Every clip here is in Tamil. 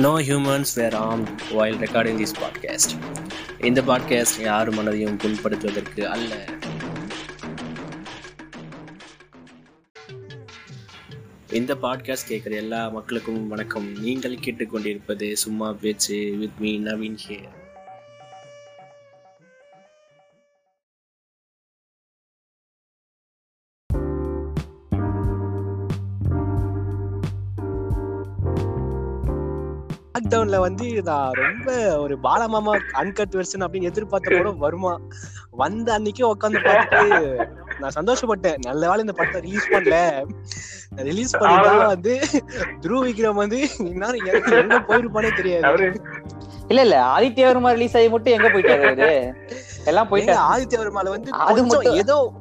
நோ ஹியூமன்ஸ் வேர் ஆம் வைல் ரெக்கார்டிங் திஸ் பாட்காஸ்ட் இந்த பாட்காஸ்ட் யார் மனதையும் புண்படுத்துவதற்கு அல்ல. இந்த பாட்காஸ்ட் கேட்குற எல்லா மக்களுக்கும் வணக்கம். நீங்கள் கேட்டுக்கொண்டிருப்பது சும்மா பேச்சு வித் மீ நவீன் ஹியர் லாக்டவுன்ல வந்து நான் ரொம்ப ஒரு பாலமாமா அன்கட் வெர்ஷன் அப்படின்னு எதிர்பார்த்த படம் வருமா? வந்த அன்னைக்கே உட்காந்து பார்த்துட்டு நான் சந்தோஷப்பட்டேன். நல்ல வேலை இந்த படத்தை ரிலீஸ் பண்ணல. ரிலீஸ் பண்ணிட்டா வந்து துருவ விக்ரம் வந்து இந்நேரம் எங்க போயிருப்பானே தெரியாது. இல்ல இல்ல ஆதித்ய வர்மா ரிலீஸ் ஆகி மட்டும் எங்க போயிட்டாரு எல்லாம் ஏங்க, போயிட்டாரு. ஆதித்ய வர்மால வந்து அது மட்டும்- ஏதோ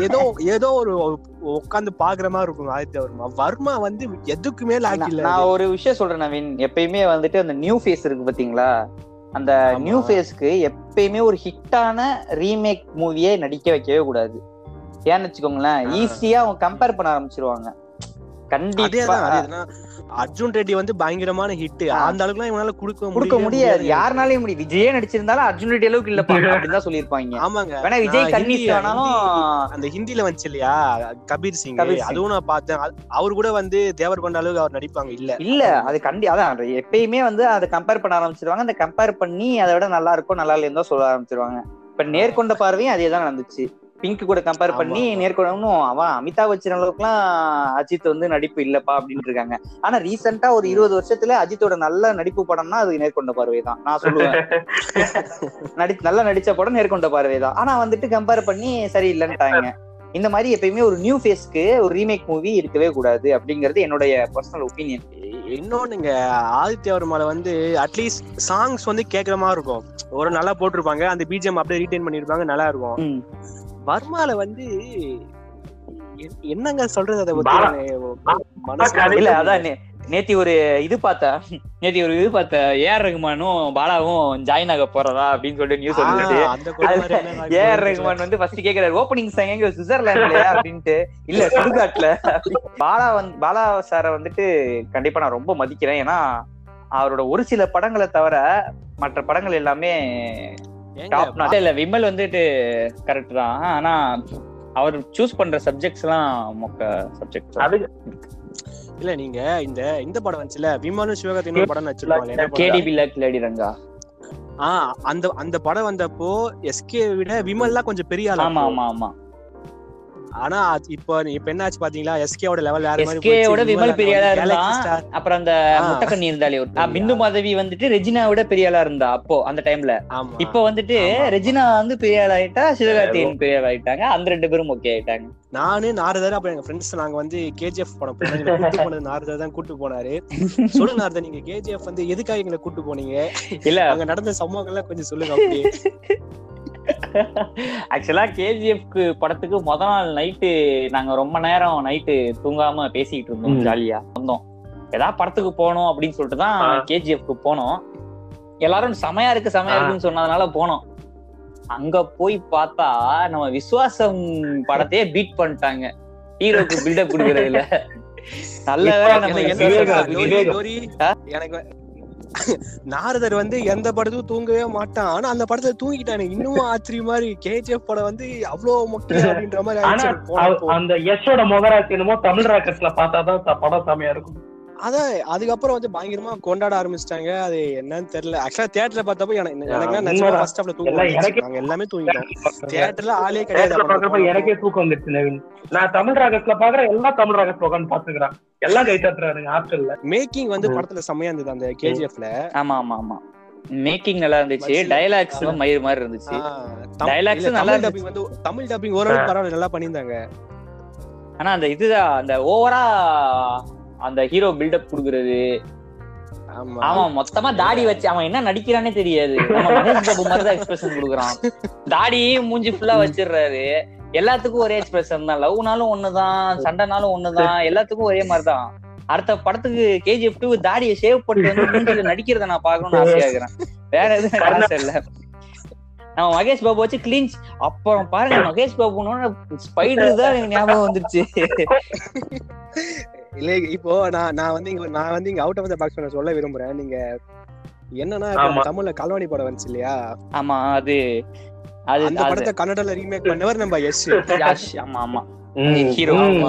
ஏதோ ஏதோ ஒரு உட்காந்து பாக்குற மாதிரி இருக்கும் ஆதித்ய வர்மா. வந்து எதுக்குமே லாக் நான் ஒரு விஷயம் சொல்றேன் நவீன். எப்பயுமே வந்துட்டு அந்த நியூ ஃபேஸ் இருக்கு பாத்தீங்களா அந்த. நியூ ஃபேஸ்க்கு எப்பயுமே ஒரு ஹிட்டான ரீமேக் மூவியே நடிக்க வைக்கவே கூடாது. ஏன்னு வச்சுக்கோங்களேன். ஈஸியா அவங்க கம்பேர் பண்ண ஆரம்பிச்சிருவாங்க. கண்டிப்பா. அர்ஜுன் ரெட்டி வந்து பயங்கரமான ஹிட். அந்த அளவுக்கு எல்லாம் இவனால கொடுக்க கொடுக்க முடியாது. யாருனாலையும் முடியும். விஜயே நடிச்சிருந்தாலும் அர்ஜுன் ரெட்டி அளவுக்கு இல்லப்பா. அப்படின்னு தான் சொல்லியிருப்பாங்க. ஆமாங்க. வேணா விஜய் ஹிந்தி- அந்த ஹிந்தில வந்துச்சு இல்லையா? கபீர் சிங். அதுவும் நான் பார்த்தேன். அவர் கூட வந்து தேவர் கொண்ட அளவுக்கு அவர் நடிப்பாங்க. இல்ல. இல்ல அது கண்டி அதான் எப்பயுமே வந்து அதை கம்பேர் பண்ண ஆரம்பிச்சிருவாங்க. அந்த கம்பேர் பண்ணி அதை விட நல்லா இருக்கும் நல்லா இல்லைன்னு தான் சொல்ல ஆரம்பிச்சிருவாங்க. இப்ப நேர்கொண்ட பார்வையும் அதே தான் நடந்துச்சு. பிங்க் கூட கம்பேர் பண்ணி ஆமா. நேர்கொண்டவனும் அவன் அமிதாப் பச்சன் அளவுக்குலாம் அஜித் வந்து நடிப்பு இல்லப்பா அப்படின்ட்டு இருக்காங்க ஆனா ரீசெண்டா ஒரு இருபது வருஷத்துல அஜித்தோட நல்ல நடிப்பு படம்னா அது நேர்கொண்ட பார்வை தான். நான் சொல்லுவேன். நடி நல்லா நடிச்ச படம் நேர்கொண்ட பார்வை தான். ஆனா வந்துட்டு கம்பேர் பண்ணி சரியில்லைன்ட்டாங்க. இந்த மாதிரி எப்பயுமே ஒரு நியூ ஃபேஸ்க்கு ஒரு ரீமேக் மூவி இருக்கவே கூடாது அப்படிங்கிறது என்னுடைய பர்சனல் ஒப்பீனியன் இன்னொன்னுங்க ஆதித்ய வர்மால வந்து அட்லீஸ்ட் சாங்ஸ் வந்து கேக்குற மாதிரி இருக்கும். ஒரு நல்லா போட்டிருப்பாங்க அந்த பிஜிஎம் அப்படியே ரீடைன் பண்ணிருப்பாங்க நல்லா இருக்கும். வர்மால வந்து என்னங்க சொல்றது அதை பத்தி? இல்ல அதான் நேத்தி ஒரு இது பார்த்தா நேத்தி ஒரு இது பார்த்த ஏஆர் ரகுமானும் பாலாவும் ஜாயின் ஆக போறதா அப்படின்னு சொல்லிட்டு நியூஸ் வந்துச்சு ஏஆர் ரகுமான் வந்து ஃபர்ஸ்ட் கேக்குறாரு ஓப்பனிங் சாங் எங்க? சுவிட்சர்லாந்துலயா அப்படின்ட்டு. இல்ல சுடுகாட்டுல பாலா வந்து பாலா சாரை வந்துட்டு கண்டிப்பா நான் ரொம்ப மதிக்கிறேன். ஏன்னா அவரோட ஒரு சில படங்களை தவிர மற்ற படங்கள் எல்லாமே இல்ல விமல் வந்துட்டு கரெக்ட் தான். ஆனா அவர் சூஸ் பண்ற சப்ஜெக்ட்ஸ் எல்லாம் மொக்க சப்ஜெக்ட் அது இல்ல நீங்க இந்த இந்த படம் வந்துச்சுல விமானம் சிவகார்த்திகேயன் படம் வச்சிருப்பாங்க என்ன படம்? கேடி பில்லா கிளாடி ரங்கா ஆ அந்த அந்த படம் வந்தப்போ எஸ்கே விட விமல்லாம் கொஞ்சம் பெரிய ஆள் ஆமா. ஆமா ஆமா. ஆனா இப்போ இப்ப என்னாச்சு பாத்தீங்களா? எஸ்கேவோட லெவல் வேற போயிடுச்சு. விமல் பெரிய ஆளா வந்து இருந்தா. அப்புறம் அந்த. முட்டக்கண்ணி இருந்தாலே பிந்து மாதவி வந்துட்டு ரெஜினா விட பெரிய ஆளா இருந்தா அப்போ அந்த டைம்ல இப்போ வந்துட்டு. ரெஜினா வந்து பெரிய ஆள் ஆயிட்டா சிவகார்த்திகேயன் பெரிய ஆள் ஆயிட்டாங்க அந்த ரெண்டு பேரும் ஓகே ஆயிட்டாங்க. நானு நாரதர் அப்புறம் எங்க ஃப்ரெண்ட்ஸ் நாங்க வந்து கேஜிஎஃப் படம் போனோம். கூட்டு போனது நாரதர் தான் கூட்டு போனாரு. சொல்லுங்க நாரதர் நீங்க கேஜிஎஃப் வந்து எதுக்காக எங்களை கூட்டு போனீங்க? இல்ல. அங்க நடந்த சம்பவங்கள்லாம் கொஞ்சம் சொல்லுங்க அப்படியே. ஆக்சுவலா கேஜிஎஃப்க்கு படத்துக்கு முத நாள் நைட்டு நாங்க ரொம்ப நேரம் நைட்டு தூங்காம பேசிக்கிட்டு இருந்தோம். ஜாலியா வந்தோம். ஏதாவது படத்துக்கு போகணும் அப்படின்னு சொல்லிட்டு தான். கேஜிஎஃப்க்கு போனோம். எல்லாரும் செமையா இருக்கு செமையா. இருக்குன்னு சொன்னதுனால போனோம். அங்க போய் பார்த்தா நம்ம விசுவாசம் படத்தையே பீட் பண்ணிட்டாங்க. ஹீரோக்கு பில்டப் கொடுக்கறதுல. நல்ல வேளை நம்ம எனக்கு நாரதர் வந்து எந்த படத்துக்கும் தூங்கவே மாட்டான். ஆனா அந்த படத்துல தூங்கிட்டானே. இன்னும் ஆச்சரியமா இருக்கு கேஜிஎஃப் படம் வந்து அவ்வளவு முக்கியம் அப்படின்ற மாதிரி அந்த யஷோட முகராசி என்னமோ தமிழ் ராக்கெட்ஸ்ல பார்த்தாதான் படம் செமையா இருக்கும். அதான் அதுக்கப்புறம் வந்து பயங்கரமா கொண்டாட ஆரம்பிச்சிட்டாங்க. அது என்னன்னு தெரியல. ஆக்சுவலா தியேட்டர்ல பார்த்தப்போ எனக்கு நிஜமா. ஃபர்ஸ்ட் ஹாஃப்ல தூங்க எல்லாம் தூங்கிட்டோம். தியேட்டர்ல ஆளே கிடையாது. எனக்கே தூக்கம் வந்துருச்சு நவீன். நான் தமிழ் ராகத்துல பாக்குறேன் எல்லா தமிழ் ராகத்துல உட்காந்து பாத்துக்கிறேன் எல்லாம் கை தட்டுறாருங்க ஹாஸ்டல்ல மேக்கிங் வந்து. படத்துல செம்மையா இருந்தது அந்த கேஜிஎஃப்ல ஆமா ஆமா ஆமா. மேக்கிங் நல்லா இருந்துச்சு. டைலாக்ஸ் மயிர் மாதிரி இருந்துச்சு. Dialogues நல்லா. டப்பிங் வந்து தமிழ் டப்பிங் ஓரளவுக்கு பரவாயில்ல நல்லா பண்ணியிருந்தாங்க. ஆனா அந்த இதுதான் அந்த ஓவரா அந்த ஹீரோ பில்டப் குடுக்குறது. ஆமா. அவன் மொத்தமா தாடி வச்சு அவன் என்ன நடிக்கிறானே தெரியாது. நம்ம மகேஷ் பாபு மாதிரி தான் எக்ஸ்பிரஷன் கொடுக்குறான். தாடியும் மூஞ்சி ஃபுல்லா வச்சிடுறாரு. எல்லாத்துக்கும் ஒரே எக்ஸ்பிரஷன் தான். லவ்னாலும் ஒண்ணுதான் சண்டைனாலும் ஒண்ணுதான் எல்லாத்துக்கும் ஒரே மாதிரிதான். அடுத்த படத்துக்கு கேஜிஎஃப் டூ தாடியை ஷேவ் பண்ணிட்டு வந்து மூஞ்சில நடிக்கிறத நான் பார்க்கணும்னு ஆசையா இருக்கிறேன். வேற எதுவும் இல்ல நம்ம மகேஷ் பாபு வச்சு கிளீன்ஸ் அப்புறம் பாருங்க மகேஷ் பாபுன்னு ஸ்பைடர் தான் எனக்கு ஞாபகம் வந்துருச்சு. இல்ல இப்போ நான் நான் வந்து இங்க நான் வந்து இங்க அவுட் ஆஃப் த பாக்ஸ் சொல்ல விரும்புறேன். நீங்க என்னன்னா ஆமா. தமிழ்ல கல்வாணி படம் வந்துச்சு இல்லையா? ஆமா அது அது அந்த படத்தை கன்னடால ரீமேக் பண்ணவர் நம்ம எஸ் யாஷ் ஆமா ஆமா. ஹீரோ ம்.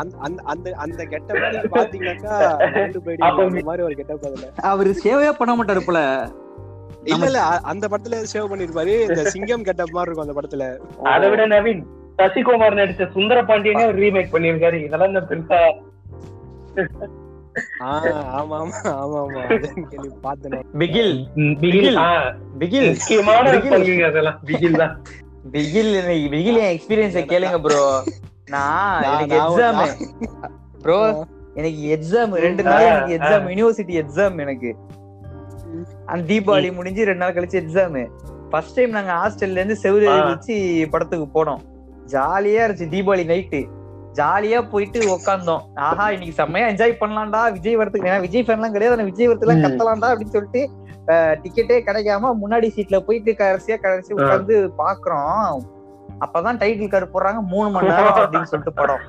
அந்த அந்த அந்த அந்த கெட்டப் நீங்க பாத்தீங்கன்னாக்கா ரெண்டு பேடி அப்ப அந்த மாதிரி ஒரு கெட்டப் அதுல. அவரு சேவே பண்ண மாட்டாரு போல. இல்ல இல்ல அந்த படத்துல சேவ் பண்ணிருப்பாரு? இந்த சிங்கம் கெட்டப் மாதிரி இருக்கும் அந்த படத்துல. அதை விட நவீன் சசிகுமார் நடிச்ச சுந்தர பாண்டியனே ஒரு ரீமேக் பண்ணியிருக்காரு. இதெல்லாம் இந்த பெருசா கேளுங்க ப்ரோ நான் எனக்கு எக்ஸாம் ப்ரோ எனக்கு எக்ஸாம் ரெண்டு நாள் எனக்கு எக்ஸாம் யூனிவர்சிட்டி எக்ஸாம் எனக்கு. அந்த தீபாவளி முடிஞ்சு ரெண்டு நாள் கழிச்சு எக்ஸாம் ஃபர்ஸ்ட் டைம் நாங்க ஹாஸ்டல்ல இருந்து ஆ. வச்சு படத்துக்கு போனோம். ஜாலியா இருந்துச்சு தீபாவளி நைட்டு ஜாலியா போயிட்டு உக்காந்தோம். ஆஹா இன்னைக்கு செம்மையா என்ஜாய் பண்ணலாம்டா. விஜய் வரதுக்கு ஏன்னா விஜய் ஃபேன்லாம் கிடையாது. ஆனா விஜய் வரதுக்குலாம் ம். கத்தலாம்டா அப்படின்னு சொல்லிட்டு டிக்கெட்டே கிடைக்காம முன்னாடி சீட்ல போயிட்டு கடைசியா கடைசி உட்கார்ந்து பாக்குறோம். அப்பதான் டைட்டில் கார்டு போடுறாங்க மூணு மணி நேரம் அப்படின்னு சொல்லிட்டு படம்.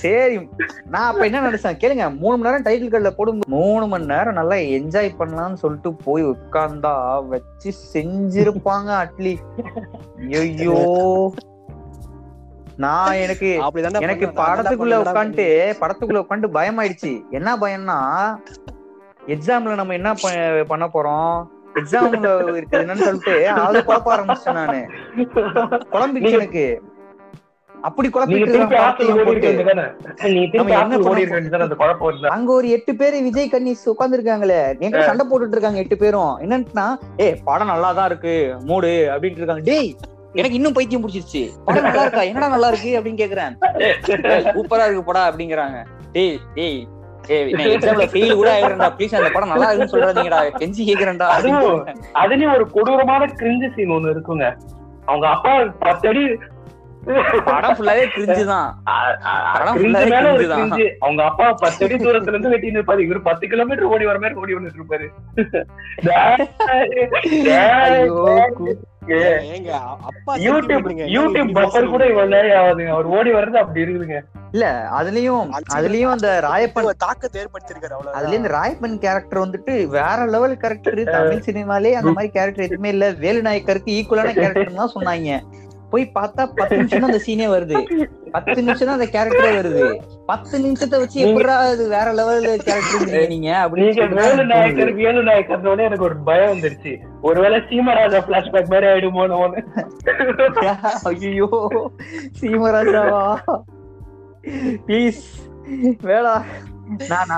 சரி. நான் அப்ப என்ன நினைச்சேன்? கேளுங்க மூணு மணி நேரம் டைட்டில் கார்டுல போடும் மூணு மணி நேரம் நல்லா என்ஜாய் பண்ணலாம்னு சொல்லிட்டு போய் உட்கார்ந்தா வச்சு செஞ்சிருப்பாங்க அட்லி. ஐயோ நான் எனக்கு எனக்கு படத்துக்குள்ள உட்காந்துட்டு படத்துக்குள்ள உட்காந்து பயமாயிடுச்சு. என்ன பயம்னா எக்ஸாம்ல நம்ம என்ன பண்ண போறோம்? எக்ஸாம்ல இருக்குது என்னன்னு சொல்லிட்டு அதை குழப்ப ஆரம்பிச்சேன் நானு. குழம்பிச்சு நீங்க- எனக்கு. அப்படி குழப்பம் அங்க ஒரு எட்டு பேரு விஜய் கன்னிஸ் உட்கார்ந்துருக்காங்களே. எங்க சண்டை போட்டுட்டு இருக்காங்க எட்டு பேரும். என்னன்னா ஏய் படம் நல்லா தான் இருக்கு. மூடு. அப்படின்ட்டு இருக்காங்க. டேய் எனக்கு இன்னும் பைத்தியம் பிடிச்சிருச்சு. படம் நல்லா இருக்கா? என்னடா நல்லா இருக்கு? அப்படின்னு கேக்குறேன். சூப்பரா இருக்கு படம் அப்படிங்கிறாங்க. டேய் டேய் அதுலயும் ஒரு கொடூரமான கிரிஞ்சு சீன் ஒண்ணு இருக்குங்க. அவங்க அப்பா பத்தடி படம் ஃபுல்லாவே கிரிஞ்சு தான் படம் கிரிஞ்சு அவங்க அப்பா பத்தடி தூரத்துல இருந்து வெட்டி இருப்பாரு. இவரு பத்து கிலோமீட்டர் ஓடி வர மாதிரி ஓடி வந்துட்டு இருப்பாரு. ஐயோ கு- ஏங்க அப்பா யூடியூப் சென்டிமெண்ட்டுங்க. என்னங்க யூடியூப் இப்படி பஃபர் பேசுறீங்க? கூட இவ்வளவு நேரம் ஆகுதுங்க அவர் ஓடி வர்றது அப்படி இருக்குதுங்க. இல்ல அதுலயும் அதுலயும் அந்த ராயப்பன் தாக்கத்தை ஏற்படுத்திருக்காரு அவ்வளவு அதுல இந்த ராயப்பன் கேரக்டர் வந்துட்டு வேற லெவல் கேரக்டர் தமிழ் சினிமாலே அந்த மாதிரி கேரக்டர் எதுவுமே இல்ல. வேலு நாயக்கருக்கு ஈக்குவலான கேரக்டர் தான் சொன்னாங்க. போய் பார்த்தா பத்து நிமிஷம் தான் அந்த சீனே வருது. பத்து நிமிஷம் தான் அந்த கேரக்டரே வருது. பத்து நிமிஷத்தை வச்சு எப்படா அது வேற லெவல் கேரக்டர் நீங்க அப்படின்னு வேலு நாயக்கர் எனக்கு ஒரு பயம் வந்துருச்சு. ஒருவேளை சீமராஜா பிளாஷ்பேக் மாதிரி ஆயிடுமோன்னு. ஐயோ சீமராஜாவா? ப்ளீஸ் வேளா நான்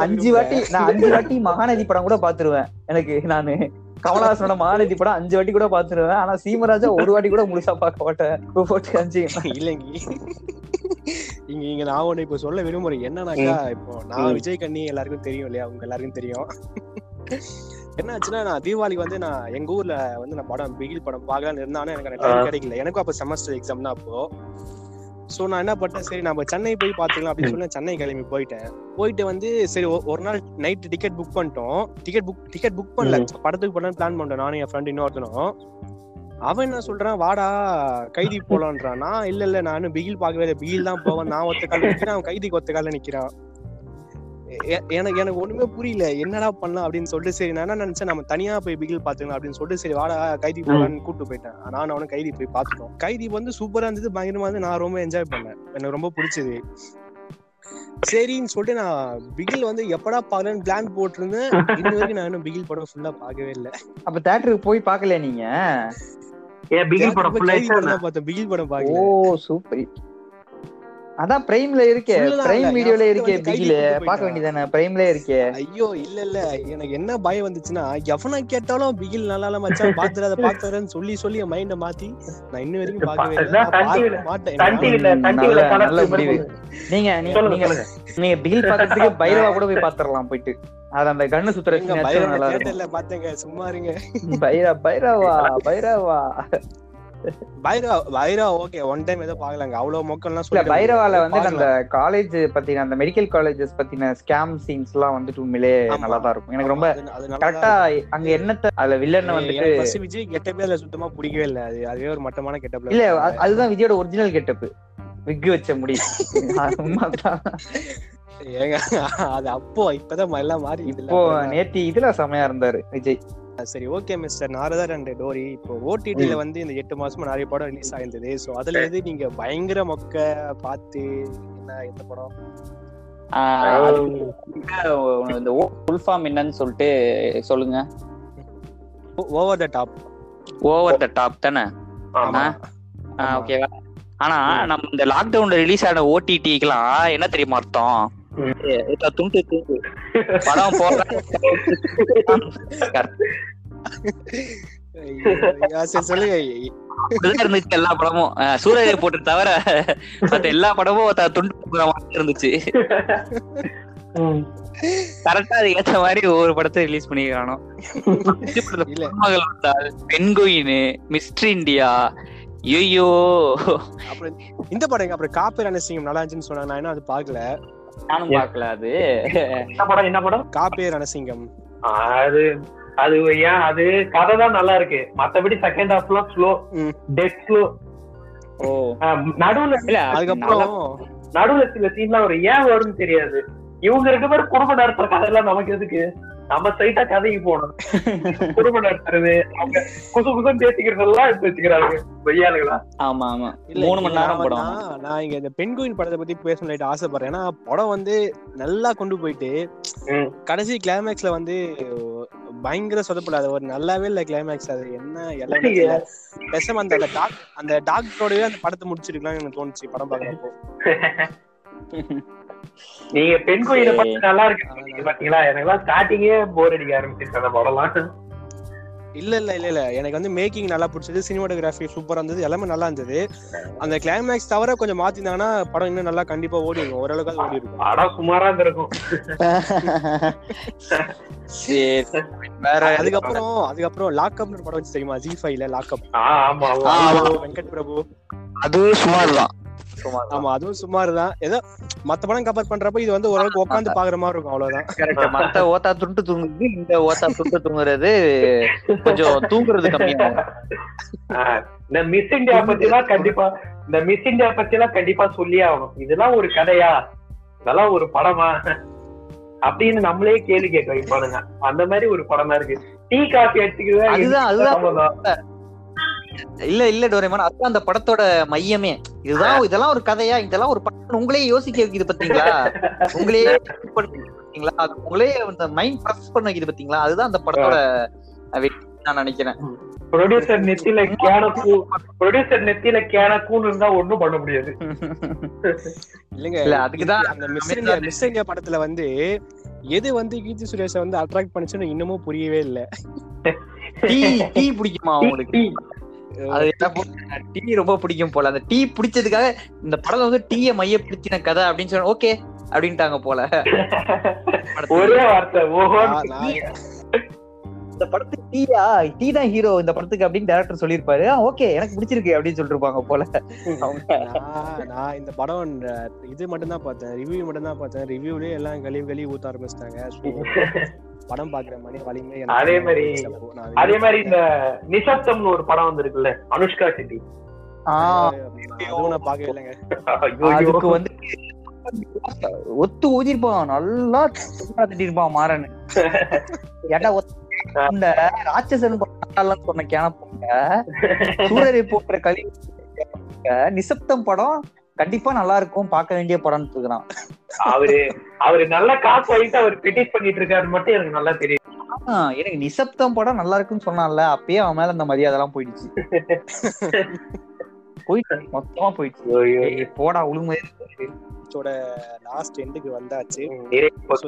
அஞ்சு வாட்டி நான் அஞ்சு வாட்டி மகாநதி படம் கூட பாத்துருவேன் எனக்கு நானு. கமலஹாசனோட மகாநதி படம் அஞ்சு வாட்டி கூட பாத்துருவேன் ஆனா சீமராஜா ஒரு வாட்டி கூட முழுசா பார்க்க மாட்டேன். போட்டு அஞ்சு. இல்லைங்க. இங்க இங்க நான் ஒண்ணு இப்ப சொல்ல விரும்புறேன். என்னன்னாக்கா இப்போ நான். விஜய் கண்ணி எல்லாருக்கும் தெரியும் இல்லையா? உங்க எல்லாருக்கும் தெரியும். என்ன ஆச்சுன்னா நான் தீபாவளிக்கு வந்து நான் எங்க ஊர்ல வந்து நான் படம் பிகில் படம் பார்க்கலாம்னு இருந்தானே எனக்கு கிடைக்கல. எனக்கும் அப்ப செமஸ்டர் எக்ஸாம் தான் அப்போ. சோ நான் என்ன பண்ணேன் சரி நம்ம சென்னை போய் பாத்துக்கலாம் அப்படின்னு சொல்லி நான் சென்னை கிளம்பி போயிட்டேன். போயிட்டு வந்து சரி ஒரு நாள் நைட் டிக்கெட் புக் பண்ணிட்டோம். டிக்கெட் புக் டிக்கெட் புக் பண்ணல. படத்துக்கு போலாம் பிளான் பண்ணிட்டோம். நானும் என் ஃப்ரெண்ட் இன்னொருத்தனும். அவன் என்ன சொல்றான்? வாடா கைதி போலான்றான். நான் இல்ல இல்ல நானும் பிகில் பார்க்கவே இல்லை. பிகில் தான் போவேன். நான் ஒத்த கால நிக்கிறேன். அவன் கைதிக்கு ஒத்த கால நிக்கிறான். எனக்கு எனக்கு ஒண்ணுமே புரியல. என்னடா பண்ணலாம் அப்படின்னு சொல்லிட்டு சரி நான் என்ன நினைச்சேன் நம்ம தனியா போய் பிகில் பாத்துக்கலாம் அப்படின்னு சொல்லிட்டு சரி வாடா கைதி போலான்னு கூட்டு போயிட்டேன். நான் அவனும் கைதி போய் பாத்துட்டோம் கைதி வந்து சூப்பரா இருந்தது பயங்கரமா இருந்து நான் ரொம்ப என்ஜாய் பண்ணேன். எனக்கு ரொம்ப பிடிச்சது. சரின்னு சொல்லிட்டு நான் பிகில் வந்து எப்படா பாக்கலான்னு பிளான் போட்டிருந்தேன். இன்ன வரைக்கும் நான் இன்னும் பிகில் படம் ஃபுல்லா பார்க்கவே இல்லை. அப்ப தேட்டருக்கு போய் பாக்கல நீங்க? ஏன் பிகில் படம்? தான் பார்த்தேன் பிகில் படம் ஓ பார்க்கல சூப்பர் அதான் பிரைம்ல இருக்கே. பிரைம் வீடியோல இருக்கே பிகில போயிட்டேன். வேண்டியதானே பிரைம்ல இருக்கே. ஐயோ இல்ல இல்ல. எனக்கு என்ன பயம் வந்துச்சுன்னா எவனை கேட்டாலும் பிகில் நல்லா இல்ல மச்சான் பாத்துறாத பாத்துறேன்னு சொல்லி சொல்லி என் மைண்ட மாத்தி நான் இன்ன வரைக்கும் பார்க்கவே இல்லை. மாட்டேன். நல்ல- முடிவு. நீங்க நீங்க நீங்க பிகில் பாக்கிறதுக்கு பைரவா கூட போய் பாத்துரலாம் போயிட்டு. அது அந்த கண்ணு சுத்துற எங்க scene பைரவ நல்லா இருக்கும். பாத்தேங்க சும்மா இருங்க. பைரா Bairavaa Bairavaa. Bairavaa Bairavaa okay one time ஏதோ பாக்கலாங்க அவ்வளவு மொக்கம்லாம் சொல்லிட பைரவால. வந்து அந்த. காலேஜ் பத்தின அந்த மெடிக்கல் காலேஜஸ் பத்தின ஸ்கேம் சீன்ஸ் எல்லாம் வந்துட்டு உண்மையிலே. நல்லா தான் இருக்கும் எனக்கு ரொம்ப கரெக்டா அங்க என்னத்த அதுல வில்லன் வந்துட்டு விஜய் கெட்டப்பே அதுல சுத்தமா பிடிக்கவே இல்ல அது அதுவே ஒரு மட்டமான கெட்டப்ல இல்ல அதுதான் விஜயோட ஒரிஜினல் கெட்டப் விக்கு வச்ச முடி அது உண்மைதான். ஏங்க அது அப்போ இப்பதான் எல்லாம் மாறி இப்போ நேத்தி இதுல செமையா இருந்தாரு விஜய் சரி ஓகே மிஸ்டர் நாரதா ரெண்டு டோரி. இப்போ ஓடிடில வந்து இந்த எட்டு மாசமா நிறைய படம் ரிலீஸ் ஆயிருந்தது. சோ அதுல எது நீங்க பயங்கர மொக்க பார்த்து என்ன எந்த படம்? இந்த ஃபுல் ஃபார்ம் என்னன்னு சொல்லிட்டு சொல்லுங்க. Over the top over the top தானே? ஆமா. ஆ ஓகேவா ஆனா நம்ம இந்த லாக்டவுன்ல ரிலீஸ் ஆன ஓடிடிக்கெல்லாம் என்ன தெரியுமா அர்த்தம்? துண்டு துண்டு. படம் போடுற. சரி சொல்லுங்க இருந்துச்சு எல்லா படமும். சூரரை போட்டு தவிர மத்த எல்லா படமும் துண்டு இருந்துச்சு. கரெக்டா அது ஏத்த மாதிரி ஒவ்வொரு படத்தை ரிலீஸ் வந்தால் பெண்குயின் மிஸ்டர் இந்தியா ஐயோ அப்புறம் இந்த படம் அப்புறம் காப்பி ரணசிங்கம் நல்லா இருந்துச்சுன்னு சொன்னாங்க. நான் இன்னும் அது பாக்கல நானும் பார்க்கல அது. என்ன படம் என்ன படம்? காப்பே ரணசிங்கம் அது அது ஏன்? அது கதை தான் நல்லா இருக்கு. மத்தபடி செகண்ட் ஹாஃப்லாம் ஸ்லோ ம். டெட் ஸ்லோ ஓ. நடுவுல இல்ல அதுக்கப்புறம் நடுவுல சில சீன்லாம் ஒரு ஏன் வரும்னு தெரியாது. இவங்க ரெண்டு பேரும் குடும்ப நடத்துற கதையெல்லாம் நமக்கு எதுக்கு? நம்ம சைட்டா கதைக்கு போகணும். குடும்பம் நடத்துறது அவங்க குசு குசம் பேசிக்கிறதெல்லாம் எடுத்து வச்சுக்கிறாங்க. வெய்யாளுகளா ஆமா ஆமா. இல்ல, மூணு மணி நேரம் படம். நான் நான் இங்க இந்த பெண்குயின் படத்தை பத்தி பேசணும் லைட் ஆசைப்படுறேன். ஏன்னா படம் வந்து நல்லா கொண்டு போயிட்டு ம். கடைசி கிளைமேக்ஸ்ல வந்து பயங்கர சொதப்படாது ஒரு நல்லாவே இல்ல கிளைமேக்ஸ் அது என்ன எல்லாம். பேசாம அந்த டாக் அந்த டாக்டரோடவே அந்த படத்தை முடிச்சிருக்கலாம்னு எனக்கு தோணுச்சு படம் பாக்குறப்போ நீங்க பெண் கோயிலை நல்லா இருக்கு. பாத்தீங்களா? எனக்கெல்லாம் ஸ்டார்டிங்கே போர் அடிக்க ஆரம்பிச்சிருச்சு அந்த படம்லாம். இல்ல இல்ல இல்ல இல்ல. எனக்கு வந்து மேக்கிங் நல்லா பிடிச்சது சினிமாட்டோகிராஃபி சூப்பரா இருந்தது எல்லாமே நல்லா இருந்தது. அந்த கிளைமேக்ஸ் தவிர கொஞ்சம் மாத்திருந்தாங்கன்னா படம் இன்னும் நல்லா கண்டிப்பா ஓடி இருக்கும் ஓரளவுக்கு ஓடி இருக்கும் படம் சுமாரா இருந்திருக்கும் சரி. வேற அதுக்கப்புறம் அதுக்கப்புறம் லாக்அப்னு படம் வச்சு தெரியுமா? ஜி ஃபைவ்ல லாக்அப். வெங்கட் பிரபு. தான் சுமார் தான் ஆமா அதுவும் சுமார் தான் ஏதோ மத்த படம் கம்பேர் பண்றப்ப இது வந்து ஓரளவுக்கு உட்காந்து பாக்குற மாதிரி இருக்கும் அவ்வளவுதான். கரெக்ட் மத்த ஓத்தா துண்டு தூங்குது இந்த ஓத்தா துண்டு தூங்குறது கொஞ்சம் தூங்குறது கம்மியாகும் ஆ, இந்த மிஸ் இந்தியா பத்தி எல்லாம் கண்டிப்பா இந்த மிஸ் இந்தியா பத்தி எல்லாம் கண்டிப்பா சொல்லியே ஆகணும். இதெல்லாம் ஒரு கதையா? இதெல்லாம் ஒரு படமா? அப்படின்னு நம்மளே கேள்வி கேட்க வைப்பானுங்க அந்த மாதிரி ஒரு படமா இருக்கு. டீ காஃபி அடிச்சுக்கிறதா அதுதான், அதுதான். இல்ல இல்ல டோரேமான். அதுதான் அந்த படத்தோட மையமே. இதுதான் இதெல்லாம் ஒரு கதையா இதெல்லாம் ஒரு படம். உங்களே யோசிக்க வைக்குது பாத்தீங்களா? உங்களையே பாத்தீங்களா? அது உங்களே அந்த மைண்ட் ப்ரஸ் பண்ண வைக்குது பாத்தீங்களா? அதுதான் அந்த படத்தோட வெற்றி நான் நினைக்கிறேன். ப்ரொடியூசர் நெத்தியில கேனக்கூ ப்ரொடியூசர் நெத்தியில கேனக்கூன்னு இருந்தா ஒண்ணும் பண்ண முடியாது. இல்லங்க இல்ல அதுக்குதான் அந்த மிஸ் இந்தியா மிஸ் இந்தியா படத்துல வந்து எது வந்து கீர்த்தி சுரேஷ வந்து அட்ராக்ட் பண்ணுச்சுன்னு இன்னமும் புரியவே இல்ல. டீ டீ பிடிக்குமா உங்களுக்கு? டீ. அது என்ன டீ ரொம்ப பிடிக்கும் போல அந்த டீ பிடிச்சதுக்காக இந்த படம் வந்து டீய மையப்படுத்தின கதை அப்படின்னு சொன்ன ஓகே அப்படின்ட்டாங்க போல ஒரே வார்த்தை இந்த படத்துக்கு டீயா? டீ தான் ஹீரோ இந்த படத்துக்கு அப்படின்னு டேரக்டர் சொல்லியிருப்பாரு. ஓகே எனக்கு பிடிச்சிருக்கு அப்படின்னு சொல்லிட்டு இருப்பாங்க போல நான் இந்த படம் இந்த இது மட்டும் தான் பார்த்தேன். ரிவ்யூ மட்டும் தான் பார்த்தேன். ரிவ்யூலயே எல்லாம் கழிவு கழிவு ஊத்த ஆரம்பிச்சிட்டாங்க. படம் பாக்குற மணி வலிமை அதே மாதிரி- அதே மாதிரி இந்த நிசப்தம்னு ஒரு படம் வந்திருக்குல்ல அனுஷ்கா செட்டி. அதுக்கு வந்து ஒத்து ஊதிருப்பான் நல்லா திட்டிருப்பான் மாறன். ஏட்டா ஒத்த- இந்த ராட்சசன் படம் சொன்ன கேனப்போங்க. சூரரை போன்ற கழி நிசப்தம் படம் கண்டிப்பா நல்லா இருக்கும் பார்க்க வேண்டிய படம்னு இருக்கிறான் அவரு அவரு நல்ல காசு வாங்கிட்டு அவர் பிட்டிஷ் பண்ணிட்டு இருக்காரு மட்டும் எனக்கு நல்லா தெரியும். எனக்கு நிசப்தம் படம் நல்லா இருக்குன்னு சொன்னான்ல அப்பயே அவன் மேல அந்த மரியாதை எல்லாம் போயிடுச்சு. போயிடுச்சு மொத்தமா போயிடுச்சு. போடா உளுமை லாஸ்ட் எண்டுக்கு வந்தாச்சு.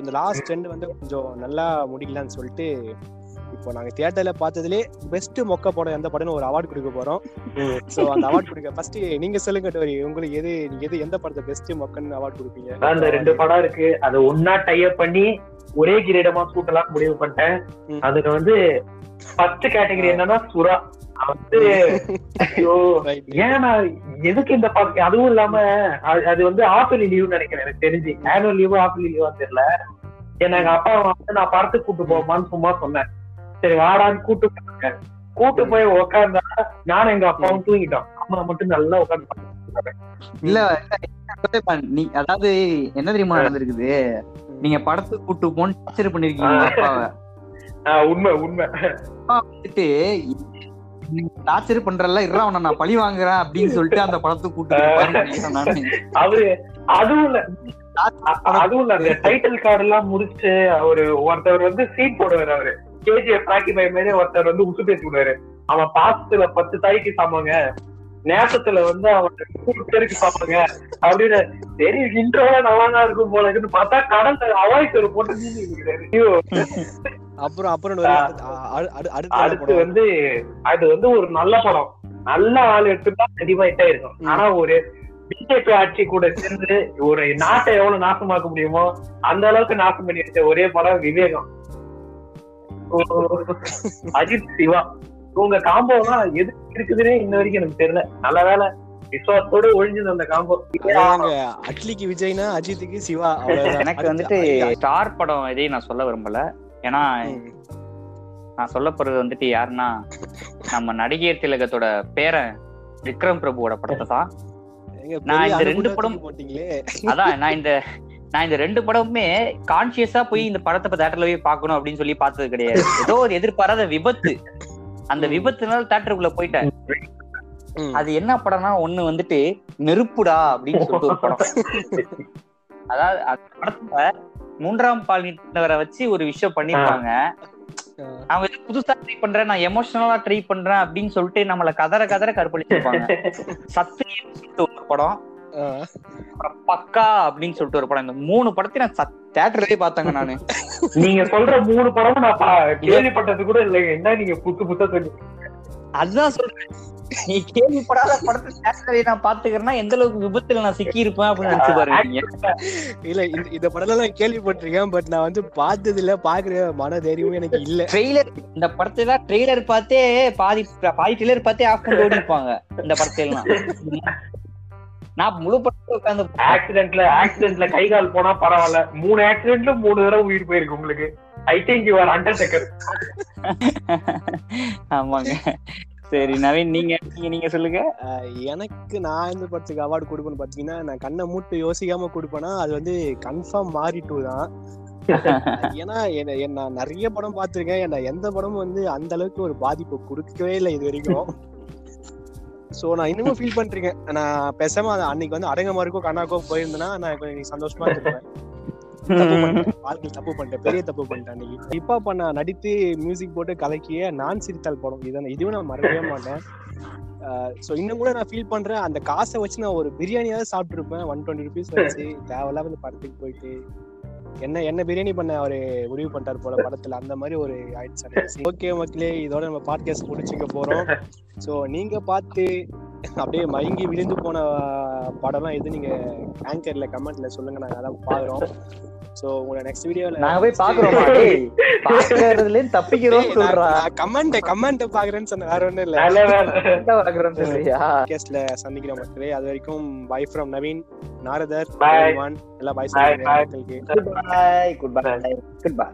இந்த லாஸ்ட் எண்ட் வந்து கொஞ்சம் நல்லா முடிக்கலாம்னு சொல்லிட்டு இப்போ நாங்க தியேட்டர்ல பார்த்ததுலே பெஸ்ட் மொக்க படம் எந்த படம்னு ஒரு அவார்ட் கொடுக்க போறோம். ஸோ அந்த அவார்ட் கொடுக்க ஃபர்ஸ்ட் நீங்க சொல்லுங்க டோரி உங்களுக்கு எது நீங்க எது எந்த படத்தை பெஸ்ட் மொக்கன்னு அவார்ட் கொடுப்பீங்க? அதான் இந்த ரெண்டு படம் இருக்கு அதை ஒன்னா டைப் பண்ணி ஒரே கிரீடமா கூட்டலாம் முடிவு பண்ணிட்டேன். அதுல வந்து ஃபர்ஸ்ட் கேட்டகரி என்னன்னா சுறா. வந்து ஐயோ. ஏன் எதுக்கு இந்த படம் அதுவும் இல்லாம அது- வந்து ஆஃபலி லீவ் நினைக்கிறேன் எனக்கு தெரிஞ்சு. ஆனுவல் லீவ் ஆஃபலி லீவா தெரியல. ஏன்னா எங்க அப்பா வந்து நான் படத்துக்கு கூட்டு போமான்னு சும்மா சொன்னேன். சரி வாடான்னு கூட்டு போனாங்க. கூட்டு போய் உக்காந்தா நானும் எங்க அப்பாவும் தூங்கிட்டோம். அம்மா மட்டும் நல்லா உட்காந்து இல்ல நீ அதாவது என்ன தெரியுமா நடந்திருக்குது? நீங்க படத்துக்கு கூட்டு போன்னு டார்ச்சர் பண்ணிருக்கீங்க அப்பாவை. உண்மை உண்மை. வந்துட்டு டார்ச்சர் பண்றல இருறா நான் பழி வாங்குறேன் அப்படின்னு சொல்லிட்டு அந்த படத்துக்கு கூட்டு. அவரு அதுவும் இல்ல. அதுவும் இல்ல அந்த டைட்டில் கார்டு எல்லாம் முடிச்சு அவரு ஒருத்தவர் வந்து சீட் போடுவாரு அவரு. கேஜிஎஃப் ராக்கி பை மாதிரி ஒருத்தர் வந்து உசு பேசி விடுவாரு. அவன் பாசத்துல பத்து தாய்க்கு சாமாங்க நேசத்துல வந்து அவன் நூறு பேருக்கு சாப்பாங்க அப்படின்னு சரி இன்ட்ரோல நல்லா தான் இருக்கும் போல இருக்குன்னு பார்த்தா கடல்ல அவாய் ஒரு போட்டு ஐயோ. அப்புறம் அப்புறம் அடுத்த-? வந்து அது வந்து ஒரு நல்ல படம். நல்ல ஆள் எடுத்துட்டா கண்டிப்பா ஹிட் ஆயிருக்கும். ஆனா ஒரு பிஜேபி ஆட்சி கூட சேர்ந்து ஒரு நாட்டை எவ்வளவு நாசமாக்க முடியுமோ அந்த அளவுக்கு நாசம் பண்ணி வச்ச ஒரே படம் விவேகம். அஜித் சிவா. உங்க காம்போலாம் எது இருக்குதுன்னே இன்ன வரைக்கும் எனக்கு தெரியல. நல்ல வேலை விசுவாசத்தோட ஒழிஞ்சது அந்த காம்போ அட்லிக்கு விஜய்னா அஜித்துக்கு சிவா அவ்வளவுதான். எனக்கு வந்துட்டு ஸ்டார் படம் எதையும் நான் சொல்ல விரும்பல. ஏன்னா. நான் சொல்ல போறது வந்துட்டு யாருன்னா நம்ம நடிகர் திலகத்தோட பேரன் விக்ரம் பிரபுவோட படத்தை தான். நான் இந்த ரெண்டு படம் அதான் நான் இந்த நான் இந்த ரெண்டு படமுமே கான்சியஸா போய் இந்த படத்தை தேட்டர்ல போய் பார்க்கணும் அப்படின்னு சொல்லி பார்த்தது கிடையாது. ஏதோ ஒரு எதிர்பாராத விபத்து. அந்த விபத்துனால தேட்டருக்குள்ள போயிட்டேன். அது என்ன படம்னா ஒண்ணு வந்துட்டு நெருப்புடா அப்படின்னு சொல்லிட்டு ஒரு படம். அதாவது அந்த படத்துல மூன்றாம் பாலினரை வச்சு ஒரு விஷயம் பண்ணிருப்பாங்க. அவங்க இது புதுசா ட்ரை பண்றேன் நான் எமோஷனலா ட்ரை பண்றேன் அப்படின்னு சொல்லிட்டு நம்மள கதற கதற கற்பழிச்சிருப்பாங்க. சத்தியம் ஒரு படம். பக்கா அப்படின்னு சொல்லிட்டு ஒரு படம். இந்த மூணு படத்தையும் நான் தேட்டர்லயே பார்த்தாங்க நானு. நீங்க சொல்ற மூணு படமும் நான் கேள்விப்பட்டது கூட இல்லைங்க. என்ன நீங்க புத்து புத்தா சொல்லி அதுதான் சொல்றேன். நீ கேள்விப்படாத படத்தை தேட்டர்லயே நான் பாத்துக்கிறேன்னா எந்த அளவுக்கு விபத்துல நான் சிக்கி இருப்பேன் அப்படின்னு நினைச்சு பாருங்க இல்ல இந்த இந்த படம் நான் கேள்விப்பட்டிருக்கேன் பட் நான் வந்து பார்த்தது இல்ல பாக்குற மன தைரியமும் எனக்கு இல்ல. ட்ரெய்லர் இந்த படத்தை தான் ட்ரெய்லர் பார்த்தே பாதி பாதி ட்ரெய்லர் பார்த்தே ஆஃப் பண்ணி ஓடிப்பாங்க இந்த படத்தை எல்லாம் நான் முழு படத்தை உட்காந்து ஆக்சிடென்ட்ல ஆக்சிடென்ட்ல கை கால் போனா பரவாயில்ல. மூணு ஆக்சிடென்ட்ல மூணு தடவை உயிர் போயிருக்கு உங்களுக்கு. I think you are undertaker ஆமாங்க. சரி நவீன் நீங்க நீங்க நீங்க சொல்லுங்க. எனக்கு நான் எந்த படத்துக்கு அவார்டு கொடுப்பேன்னு பாத்தீங்கன்னா நான் கண்ணை மூட்டு யோசிக்காம கொடுப்பேன்னா அது வந்து கன்ஃபார்ம் மாறி டூ தான். ஏன்னா என்ன என்ன நான் நிறைய படம் பார்த்திருக்கேன். என்ன எந்த படமும் வந்து அந்த அளவுக்கு ஒரு பாதிப்பு கொடுக்கவே இல்லை இது வரைக்கும். சோ நான் இன்னமும் ஃபீல் பண்றேன் நான் பேசாம அன்னைக்கு வந்து அடங்க அடங்கமாருக்கோ கண்ணாக்கோ போயிருந்தேன்னா நான் கொஞ்சம் சந்தோஷமா இருப்பேன் தப்பு வாழ்க்கையில் தப்பு பண்ணிட்டேன். பெரிய தப்பு பண்ணிட்டேன் அன்னைக்கு. இப்பா பண்ண நடித்து மியூசிக் போட்டு கலக்கிய நான் சிரித்தால் படம். இதை இதுவும் நான் மறக்கவே மாட்டேன். ஸோ இன்னும் கூட நான் ஃபீல் பண்றேன். அந்த காசை வச்சு நான் ஒரு பிரியாணியாவது சாப்பிட்டுருப்பேன். ஒன் டுவெண்ட்டி ருபீஸ் வச்சு தேவையில்லாம படத்துக்கு போயிட்டு என்ன என்ன பிரியாணி பண்ண அவரு முடிவு பண்ணிட்டார் போல படத்துல. அந்த மாதிரி ஒரு ஆயிடுச்சு ஓகே மக்களே இதோட நம்ம பாட்காஸ்ட் முடிச்சுக்க போறோம். ஸோ நீங்க பார்த்து அப்படியே மயங்கி விழுந்து போன படம்லாம் எது நீங்க ஆங்கர்ல கமெண்ட்ல சொல்லுங்க. நாங்க அதான் பாக்குறோம். ஸோ உங்களை நெக்ஸ்ட் வீடியோல நாங்க போய் பாக்குறோமா? பாக்குறதுல தப்பிக்கிறோம் சொல்றா. கமெண்ட் கமெண்ட் பாக்குறேன்னு சொன்ன வேற ஒண்ணும் இல்ல. பாக்குறோம் சொல்றியா? பாட்காஸ்ட்ல சந்திக்கிற மக்களே. அது வரைக்கும் பை ஃப்ரம் நவீன் நாரதர். எல்லாம் பாய் சொல்லுங்க goodbye goodbye good bye